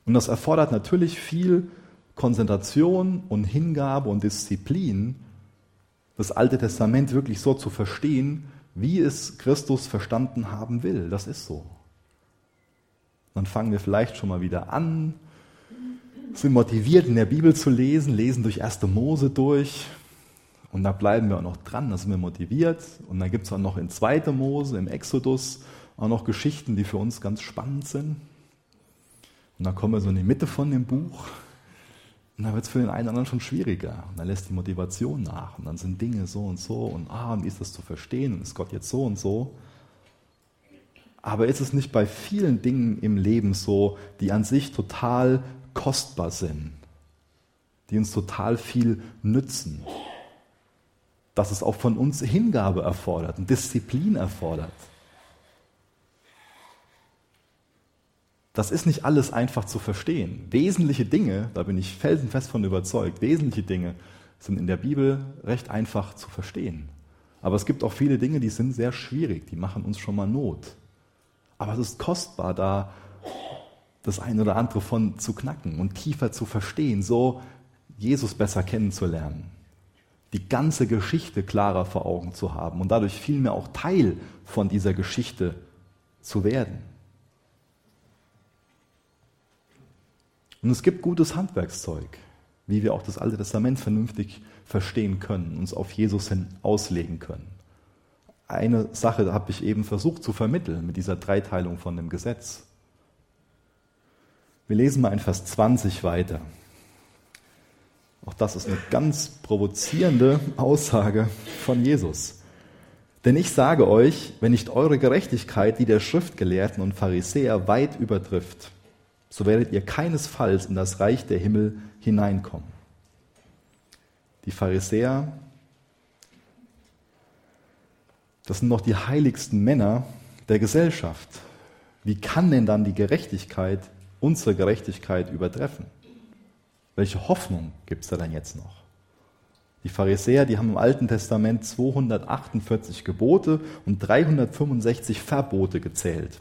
A: Und das erfordert natürlich viel Konzentration und Hingabe und Disziplin, das Alte Testament wirklich so zu verstehen, wie es Christus verstanden haben will. Das ist so. Dann fangen wir vielleicht schon mal wieder an, sind motiviert, in der Bibel zu lesen, lesen durch 1. Mose durch. Und da bleiben wir auch noch dran, da sind wir motiviert. Und dann gibt es auch noch in 2. Mose, im Exodus, auch noch Geschichten, die für uns ganz spannend sind. Und dann kommen wir so in die Mitte von dem Buch. Und dann wird es für den einen oder anderen schon schwieriger. Und dann lässt die Motivation nach. Und dann sind Dinge so und so. Und ah, wie ist das zu verstehen? Und ist Gott jetzt so und so? Aber ist es nicht bei vielen Dingen im Leben so, die an sich total kostbar sind, die uns total viel nützen, dass es auch von uns Hingabe erfordert und Disziplin erfordert? Das ist nicht alles einfach zu verstehen. Wesentliche Dinge, da bin ich felsenfest von überzeugt, wesentliche Dinge sind in der Bibel recht einfach zu verstehen. Aber es gibt auch viele Dinge, die sind sehr schwierig, die machen uns schon mal Not. Aber es ist kostbar, da das eine oder andere von zu knacken und tiefer zu verstehen, so Jesus besser kennenzulernen, die ganze Geschichte klarer vor Augen zu haben und dadurch vielmehr auch Teil von dieser Geschichte zu werden. Und es gibt gutes Handwerkszeug, wie wir auch das Alte Testament vernünftig verstehen können, uns auf Jesus hin auslegen können eine Sache habe ich eben versucht zu vermitteln mit dieser Dreiteilung von dem Gesetz. Wir lesen mal in Vers 20 weiter. Auch das ist eine ganz provozierende Aussage von Jesus. Denn ich sage euch, wenn nicht eure Gerechtigkeit die der Schriftgelehrten und Pharisäer weit übertrifft, so werdet ihr keinesfalls in das Reich der Himmel hineinkommen. Die Pharisäer das sind noch die heiligsten Männer der Gesellschaft. Wie kann denn dann die Gerechtigkeit unsere Gerechtigkeit übertreffen? Welche Hoffnung gibt es da dann jetzt noch? Die Pharisäer, die haben im Alten Testament 248 Gebote und 365 Verbote gezählt.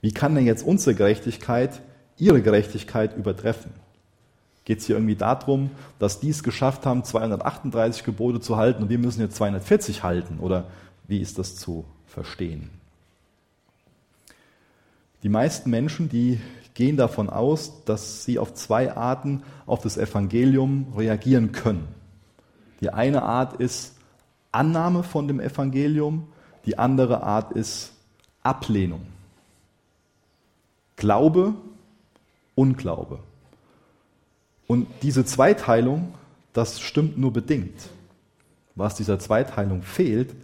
A: Wie kann denn jetzt unsere Gerechtigkeit ihre Gerechtigkeit übertreffen? Geht es hier irgendwie darum, dass die es geschafft haben, 238 Gebote zu halten und wir müssen jetzt 240 halten? Oder wie ist das zu verstehen? Die meisten Menschen, die gehen davon aus, dass sie auf zwei Arten auf das Evangelium reagieren können. Die eine Art ist Annahme von dem Evangelium, die andere Art ist Ablehnung. Glaube, Unglaube. Und diese Zweiteilung, das stimmt nur bedingt. Was dieser Zweiteilung fehlt,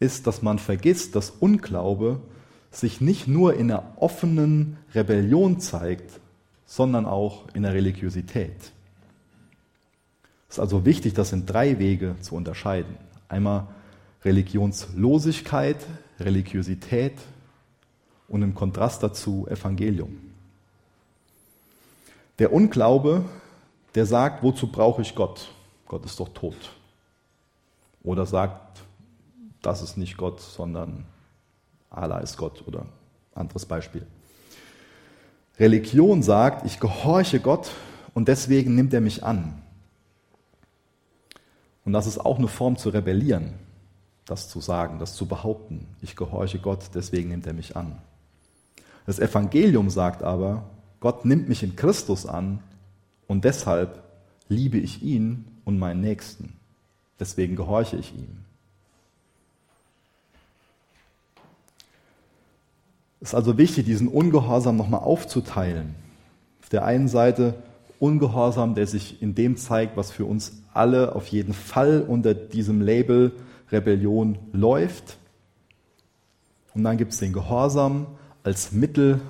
A: ist, dass man vergisst, dass Unglaube sich nicht nur in einer offenen Rebellion zeigt, sondern auch in der Religiosität. Es ist also wichtig, das in drei Wege zu unterscheiden. Einmal Religionslosigkeit, Religiosität und im Kontrast dazu Evangelium. Der Unglaube, der sagt, wozu brauche ich Gott? Gott ist doch tot. Oder sagt, das ist nicht Gott, sondern Allah ist Gott oder anderes Beispiel. Religion sagt, ich gehorche Gott und deswegen nimmt er mich an. Und das ist auch eine Form zu rebellieren, das zu sagen, das zu behaupten. Ich gehorche Gott, deswegen nimmt er mich an. Das Evangelium sagt aber, Gott nimmt mich in Christus an und deshalb liebe ich ihn und meinen Nächsten. Deswegen gehorche ich ihm. Es ist also wichtig, diesen Ungehorsam nochmal aufzuteilen. Auf der einen Seite Ungehorsam, der sich in dem zeigt, was für uns alle auf jeden Fall unter diesem Label Rebellion läuft. Und dann gibt es den Gehorsam als Mittel,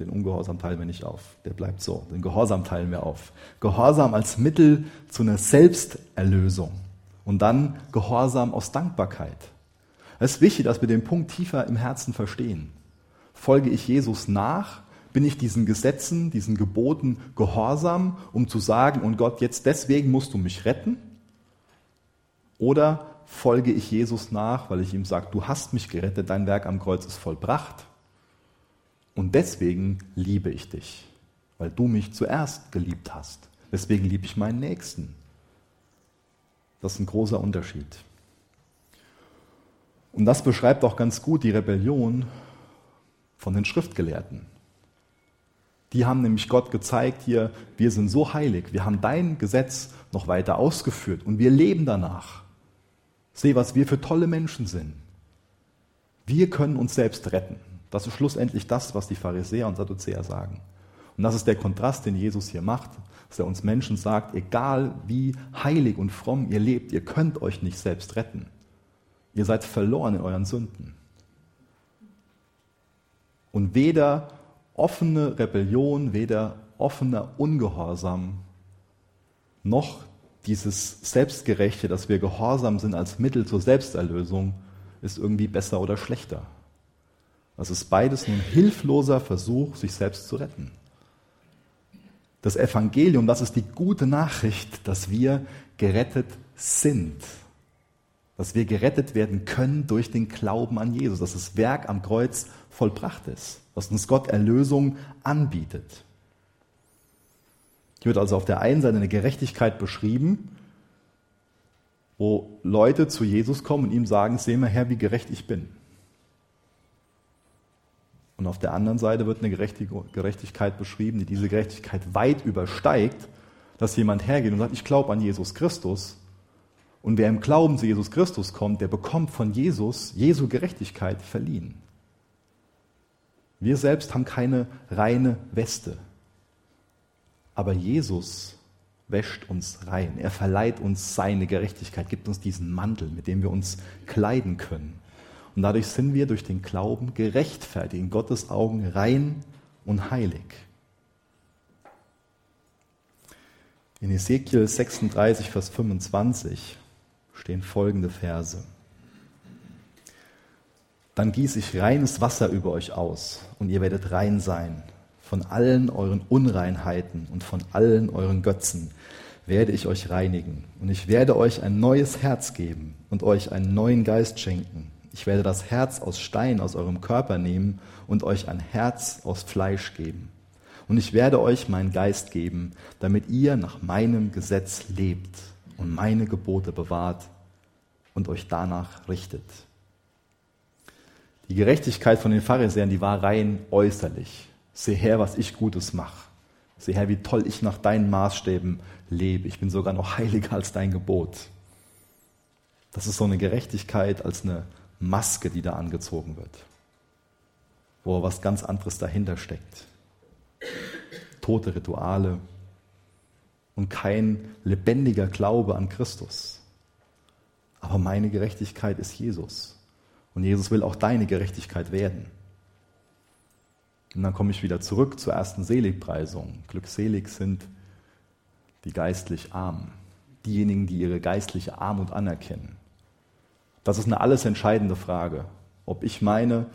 A: den Ungehorsam teilen wir nicht auf, der bleibt so, den Gehorsam teilen wir auf. Gehorsam als Mittel zu einer Selbsterlösung und dann Gehorsam aus Dankbarkeit. Es ist wichtig, dass wir den Punkt tiefer im Herzen verstehen. Folge ich Jesus nach? Bin ich diesen Gesetzen, diesen Geboten gehorsam, um zu sagen, und Gott, jetzt deswegen musst du mich retten? Oder folge ich Jesus nach, weil ich ihm sage, du hast mich gerettet, dein Werk am Kreuz ist vollbracht. Und deswegen liebe ich dich, weil du mich zuerst geliebt hast. Deswegen liebe ich meinen Nächsten. Das ist ein großer Unterschied. Und das beschreibt auch ganz gut die Rebellion von den Schriftgelehrten. Die haben nämlich Gott gezeigt, hier, wir sind so heilig, wir haben dein Gesetz noch weiter ausgeführt und wir leben danach. Seh, was wir für tolle Menschen sind. Wir können uns selbst retten. Das ist schlussendlich das, was die Pharisäer und Sadduzäer sagen. Und das ist der Kontrast, den Jesus hier macht, dass er uns Menschen sagt, egal wie heilig und fromm ihr lebt, ihr könnt euch nicht selbst retten. Ihr seid verloren in euren Sünden. Und weder offene Rebellion, weder offener Ungehorsam, noch dieses Selbstgerechte, dass wir gehorsam sind als Mittel zur Selbsterlösung, ist irgendwie besser oder schlechter. Das ist beides ein hilfloser Versuch, sich selbst zu retten. Das Evangelium, das ist die gute Nachricht, dass wir gerettet sind dass wir gerettet werden können durch den Glauben an Jesus, dass das Werk am Kreuz vollbracht ist, dass uns Gott Erlösung anbietet. Hier wird also auf der einen Seite eine Gerechtigkeit beschrieben, wo Leute zu Jesus kommen und ihm sagen, seh mal her, wie gerecht ich bin. Und auf der anderen Seite wird eine Gerechtigkeit beschrieben, die diese Gerechtigkeit weit übersteigt, dass jemand hergeht und sagt, ich glaube an Jesus Christus und wer im Glauben zu Jesus Christus kommt, der bekommt von Jesus Jesu Gerechtigkeit verliehen. Wir selbst haben keine reine Weste. Aber Jesus wäscht uns rein. Er verleiht uns seine Gerechtigkeit, gibt uns diesen Mantel, mit dem wir uns kleiden können. Und dadurch sind wir durch den Glauben gerechtfertigt, in Gottes Augen rein und heilig. In Ezekiel 36, Vers 25 stehen folgende Verse. Dann gieße ich reines Wasser über euch aus und ihr werdet rein sein. Von allen euren Unreinheiten und von allen euren Götzen werde ich euch reinigen. Und ich werde euch ein neues Herz geben und euch einen neuen Geist schenken. Ich werde das Herz aus Stein aus eurem Körper nehmen und euch ein Herz aus Fleisch geben. Und ich werde euch meinen Geist geben, damit ihr nach meinem Gesetz lebt und meine Gebote bewahrt und euch danach richtet. Die Gerechtigkeit von den Pharisäern, die war rein äußerlich. Seh her, was ich Gutes mache. Seh her, wie toll ich nach deinen Maßstäben lebe. Ich bin sogar noch heiliger als dein Gebot. Das ist so eine Gerechtigkeit als eine Maske, die da angezogen wird, wo was ganz anderes dahinter steckt. Tote Rituale und kein lebendiger Glaube an Christus. Aber meine Gerechtigkeit ist Jesus. Und Jesus will auch deine Gerechtigkeit werden. Und dann komme ich wieder zurück zur ersten Seligpreisung. Glückselig sind die geistlich Armen, diejenigen, die ihre geistliche Armut anerkennen. Das ist eine alles entscheidende Frage. Ob ich meine,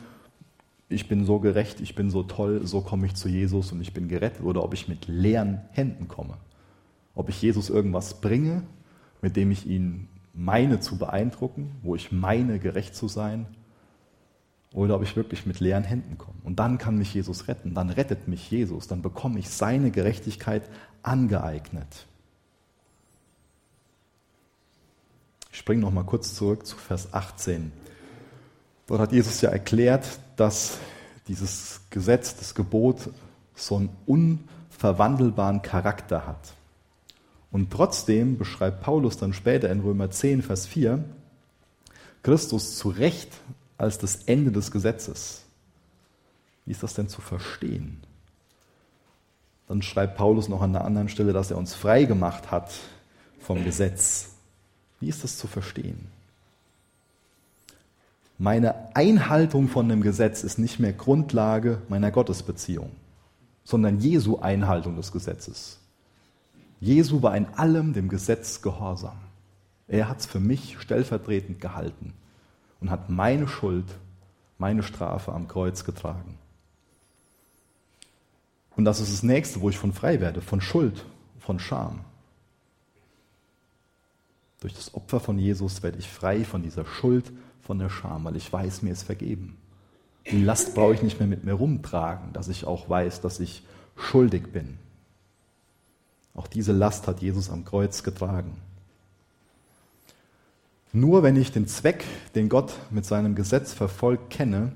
A: ich bin so gerecht, ich bin so toll, so komme ich zu Jesus und ich bin gerettet, oder ob ich mit leeren Händen komme. Ob ich Jesus irgendwas bringe, mit dem ich ihn meine zu beeindrucken, wo ich meine gerecht zu sein, oder ob ich wirklich mit leeren Händen komme. Und dann kann mich Jesus retten, dann rettet mich Jesus, dann bekomme ich seine Gerechtigkeit angeeignet. Ich springe noch mal kurz zurück zu Vers 18. Dort hat Jesus ja erklärt, dass dieses Gesetz, das Gebot so einen unverwandelbaren Charakter hat. Und trotzdem beschreibt Paulus dann später in Römer 10, Vers 4, Christus zu Recht als das Ende des Gesetzes. Wie ist das denn zu verstehen? Dann schreibt Paulus noch an einer anderen Stelle, dass er uns frei gemacht hat vom Gesetz. Wie ist das zu verstehen? Meine Einhaltung von dem Gesetz ist nicht mehr Grundlage meiner Gottesbeziehung, sondern Jesu Einhaltung des Gesetzes. Jesu war in allem dem Gesetz gehorsam. Er hat es für mich stellvertretend gehalten und hat meine Schuld, meine Strafe am Kreuz getragen. Und das ist das Nächste, wo ich von frei werde, von Schuld, von Scham. Durch das Opfer von Jesus werde ich frei von dieser Schuld, von der Scham, weil ich weiß, mir ist vergeben. Die Last brauche ich nicht mehr mit mir rumtragen, dass ich auch weiß, dass ich schuldig bin. Auch diese Last hat Jesus am Kreuz getragen. Nur wenn ich den Zweck, den Gott mit seinem Gesetz verfolgt, kenne,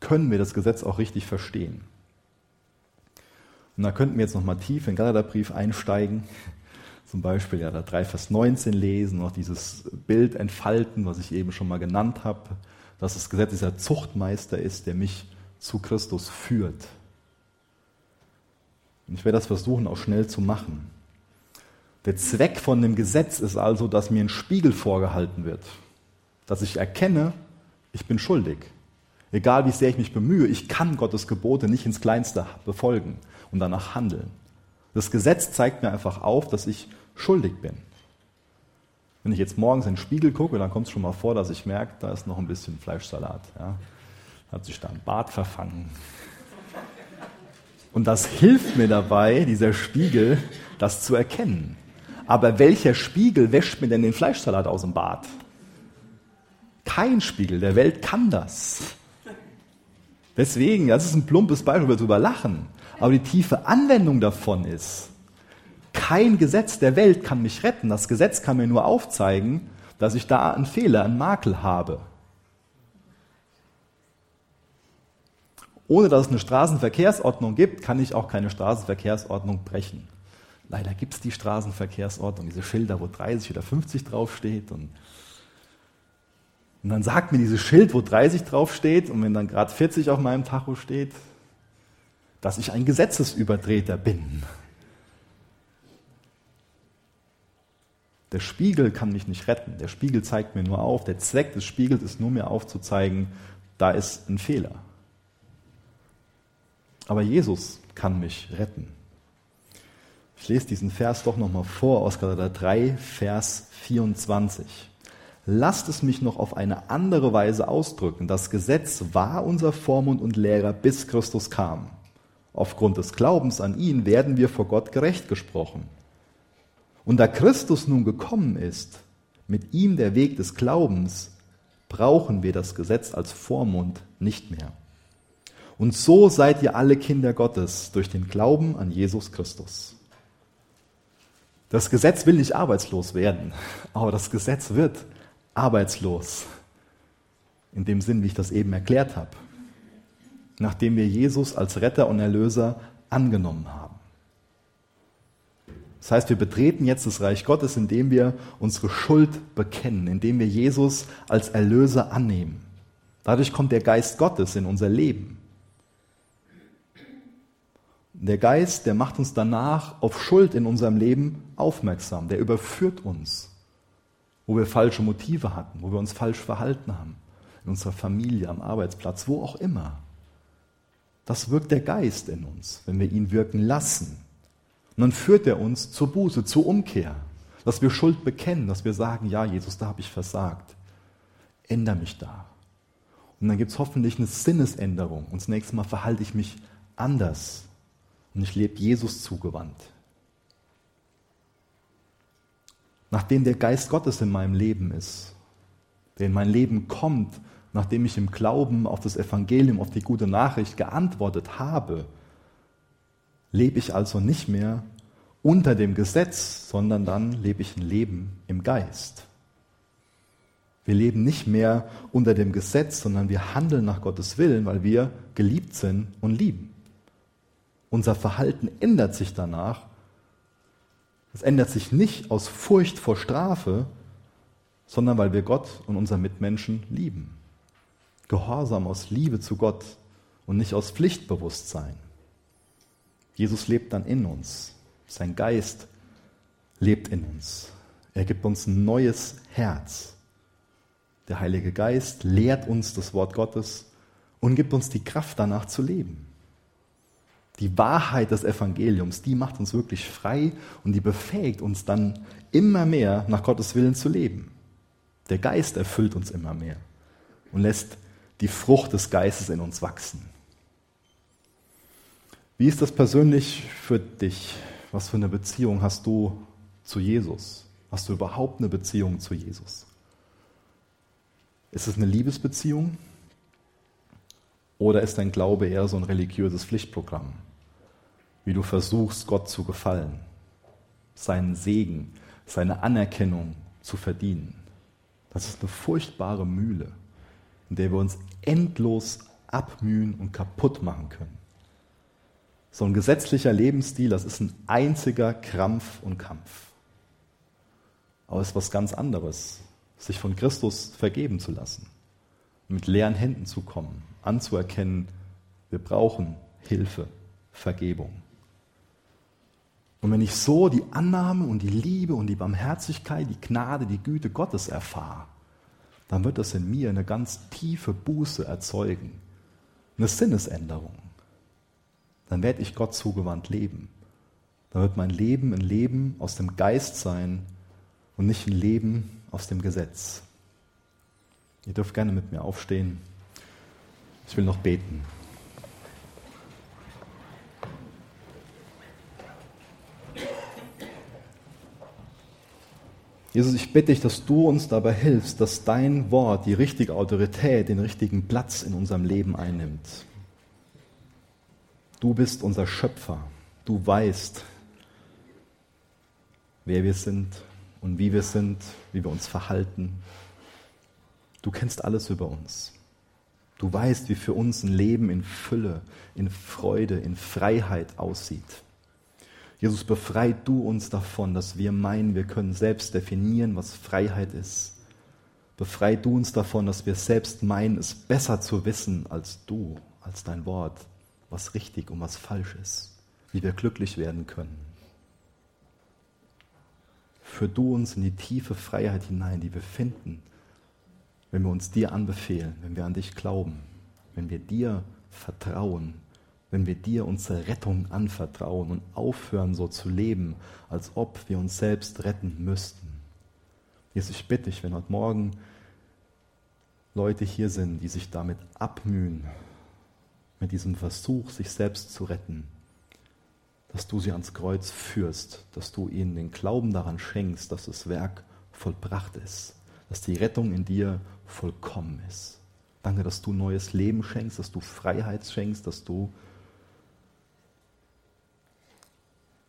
A: können wir das Gesetz auch richtig verstehen. Und da könnten wir jetzt nochmal tief in den Galaterbrief einsteigen, zum Beispiel ja, da 3 Vers 19 lesen, noch dieses Bild entfalten, was ich eben schon mal genannt habe, dass das Gesetz dieser Zuchtmeister ist, der mich zu Christus führt. Und ich werde das versuchen, auch schnell zu machen. Der Zweck von dem Gesetz ist also, dass mir ein Spiegel vorgehalten wird, dass ich erkenne, ich bin schuldig. Egal wie sehr ich mich bemühe, ich kann Gottes Gebote nicht ins Kleinste befolgen und danach handeln. Das Gesetz zeigt mir einfach auf, dass ich schuldig bin. Wenn ich jetzt morgens in den Spiegel gucke, dann kommt es schon mal vor, dass ich merke, da ist noch ein bisschen Fleischsalat. Ja. Hat sich da ein Bart verfangen. Und das hilft mir dabei, dieser Spiegel, das zu erkennen. Aber welcher Spiegel wäscht mir denn den Fleischsalat aus dem Bad? Kein Spiegel der Welt kann das. Deswegen, das ist ein plumpes Beispiel, wir drüber lachen. Aber die tiefe Anwendung davon ist, kein Gesetz der Welt kann mich retten. Das Gesetz kann mir nur aufzeigen, dass ich da einen Fehler, einen Makel habe. Ohne dass es eine Straßenverkehrsordnung gibt, kann ich auch keine Straßenverkehrsordnung brechen. Leider gibt es die Straßenverkehrsordnung, diese Schilder, wo 30 oder 50 draufsteht. Und, und dann sagt mir dieses Schild, wo 30 draufsteht, und wenn dann gerade 40 auf meinem Tacho steht, dass ich ein Gesetzesübertreter bin. Der Spiegel kann mich nicht retten. Der Spiegel zeigt mir nur auf. Der Zweck des Spiegels ist nur mir aufzuzeigen, da ist ein Fehler. Aber Jesus kann mich retten. Ich lese diesen Vers doch nochmal vor aus Galater 3, Vers 24. Lasst es mich noch auf eine andere Weise ausdrücken. Das Gesetz war unser Vormund und Lehrer, bis Christus kam. Aufgrund des Glaubens an ihn werden wir vor Gott gerecht gesprochen. Und da Christus nun gekommen ist, mit ihm der Weg des Glaubens, brauchen wir das Gesetz als Vormund nicht mehr. Und so seid ihr alle Kinder Gottes durch den Glauben an Jesus Christus. Das Gesetz will nicht arbeitslos werden, aber das Gesetz wird arbeitslos. in dem Sinn, wie ich das eben erklärt habe, nachdem wir Jesus als Retter und Erlöser angenommen haben. Das heißt, wir betreten jetzt das Reich Gottes, indem wir unsere Schuld bekennen, indem wir Jesus als Erlöser annehmen. Dadurch kommt der Geist Gottes in unser Leben. Der Geist, der macht uns danach auf Schuld in unserem Leben aufmerksam, der überführt uns, wo wir falsche Motive hatten, wo wir uns falsch verhalten haben, in unserer Familie, am Arbeitsplatz, wo auch immer. Das wirkt der Geist in uns, wenn wir ihn wirken lassen. Und dann führt er uns zur Buße, zur Umkehr, dass wir Schuld bekennen, dass wir sagen, ja Jesus, da habe ich versagt. Änder mich da. Und dann gibt es hoffentlich eine Sinnesänderung. Und das nächste Mal verhalte ich mich anders. Und ich lebe Jesus zugewandt. Nachdem der Geist Gottes in meinem Leben ist, der in mein Leben kommt, nachdem ich im Glauben auf das Evangelium, auf die gute Nachricht geantwortet habe, lebe ich also nicht mehr unter dem Gesetz, sondern dann lebe ich ein Leben im Geist. Wir leben nicht mehr unter dem Gesetz, sondern wir handeln nach Gottes Willen, weil wir geliebt sind und lieben. Unser Verhalten ändert sich danach. Es ändert sich nicht aus Furcht vor Strafe, sondern weil wir Gott und unsere Mitmenschen lieben. Gehorsam aus Liebe zu Gott und nicht aus Pflichtbewusstsein. Jesus lebt dann in uns. Sein Geist lebt in uns. Er gibt uns ein neues Herz. Der Heilige Geist lehrt uns das Wort Gottes und gibt uns die Kraft danach zu leben. Die Wahrheit des Evangeliums, die macht uns wirklich frei und die befähigt uns dann immer mehr nach Gottes Willen zu leben. Der Geist erfüllt uns immer mehr und lässt die Frucht des Geistes in uns wachsen. Wie ist das persönlich für dich? Was für eine Beziehung hast du zu Jesus? Hast du überhaupt eine Beziehung zu Jesus? Ist es eine Liebesbeziehung? Oder ist dein Glaube eher so ein religiöses Pflichtprogramm? Wie du versuchst, Gott zu gefallen, seinen Segen, seine Anerkennung zu verdienen. Das ist eine furchtbare Mühle, in der wir uns endlos abmühen und kaputt machen können. So ein gesetzlicher Lebensstil, das ist ein einziger Krampf und Kampf. Aber es ist was ganz anderes, sich von Christus vergeben zu lassen, mit leeren Händen zu kommen, anzuerkennen, wir brauchen Hilfe, Vergebung. Und wenn ich so die Annahme und die Liebe und die Barmherzigkeit, die Gnade, die Güte Gottes erfahre, dann wird das in mir eine ganz tiefe Buße erzeugen, eine Sinnesänderung dann werde ich Gott zugewandt leben. Dann wird mein Leben ein Leben aus dem Geist sein und nicht ein Leben aus dem Gesetz. Ihr dürft gerne mit mir aufstehen. Ich will noch beten. Jesus, ich bitte dich, dass du uns dabei hilfst, dass dein Wort die richtige Autorität, den richtigen Platz in unserem Leben einnimmt. Du bist unser Schöpfer. Du weißt, wer wir sind und wie wir sind, wie wir uns verhalten. Du kennst alles über uns. Du weißt, wie für uns ein Leben in Fülle, in Freude, in Freiheit aussieht. Jesus, befreit du uns davon, dass wir meinen, wir können selbst definieren, was Freiheit ist. Befrei du uns davon, dass wir selbst meinen, es besser zu wissen als du, als dein Wort was richtig und was falsch ist, wie wir glücklich werden können. Führ du uns in die tiefe Freiheit hinein, die wir finden, wenn wir uns dir anbefehlen, wenn wir an dich glauben, wenn wir dir vertrauen, wenn wir dir unsere Rettung anvertrauen und aufhören so zu leben, als ob wir uns selbst retten müssten. Jesus, ich bitte dich, wenn heute Morgen Leute hier sind, die sich damit abmühen, mit diesem Versuch, sich selbst zu retten, dass du sie ans Kreuz führst, dass du ihnen den Glauben daran schenkst, dass das Werk vollbracht ist, dass die Rettung in dir vollkommen ist. Danke, dass du neues Leben schenkst, dass du Freiheit schenkst, dass du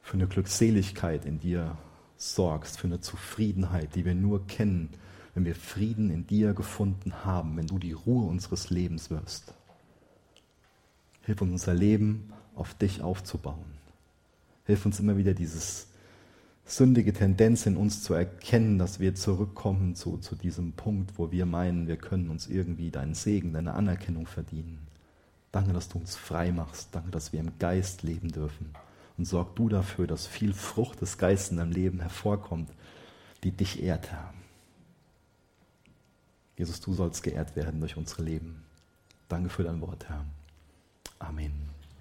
A: für eine Glückseligkeit in dir sorgst, für eine Zufriedenheit, die wir nur kennen, wenn wir Frieden in dir gefunden haben, wenn du die Ruhe unseres Lebens wirst. Hilf uns unser Leben auf dich aufzubauen. Hilf uns immer wieder dieses sündige Tendenz in uns zu erkennen, dass wir zurückkommen zu, zu diesem Punkt, wo wir meinen, wir können uns irgendwie deinen Segen, deine Anerkennung verdienen. Danke, dass du uns frei machst. Danke, dass wir im Geist leben dürfen. Und sorg du dafür, dass viel Frucht des Geistes in deinem Leben hervorkommt, die dich ehrt, Herr. Jesus, du sollst geehrt werden durch unsere Leben. Danke für dein Wort, Herr. Amen.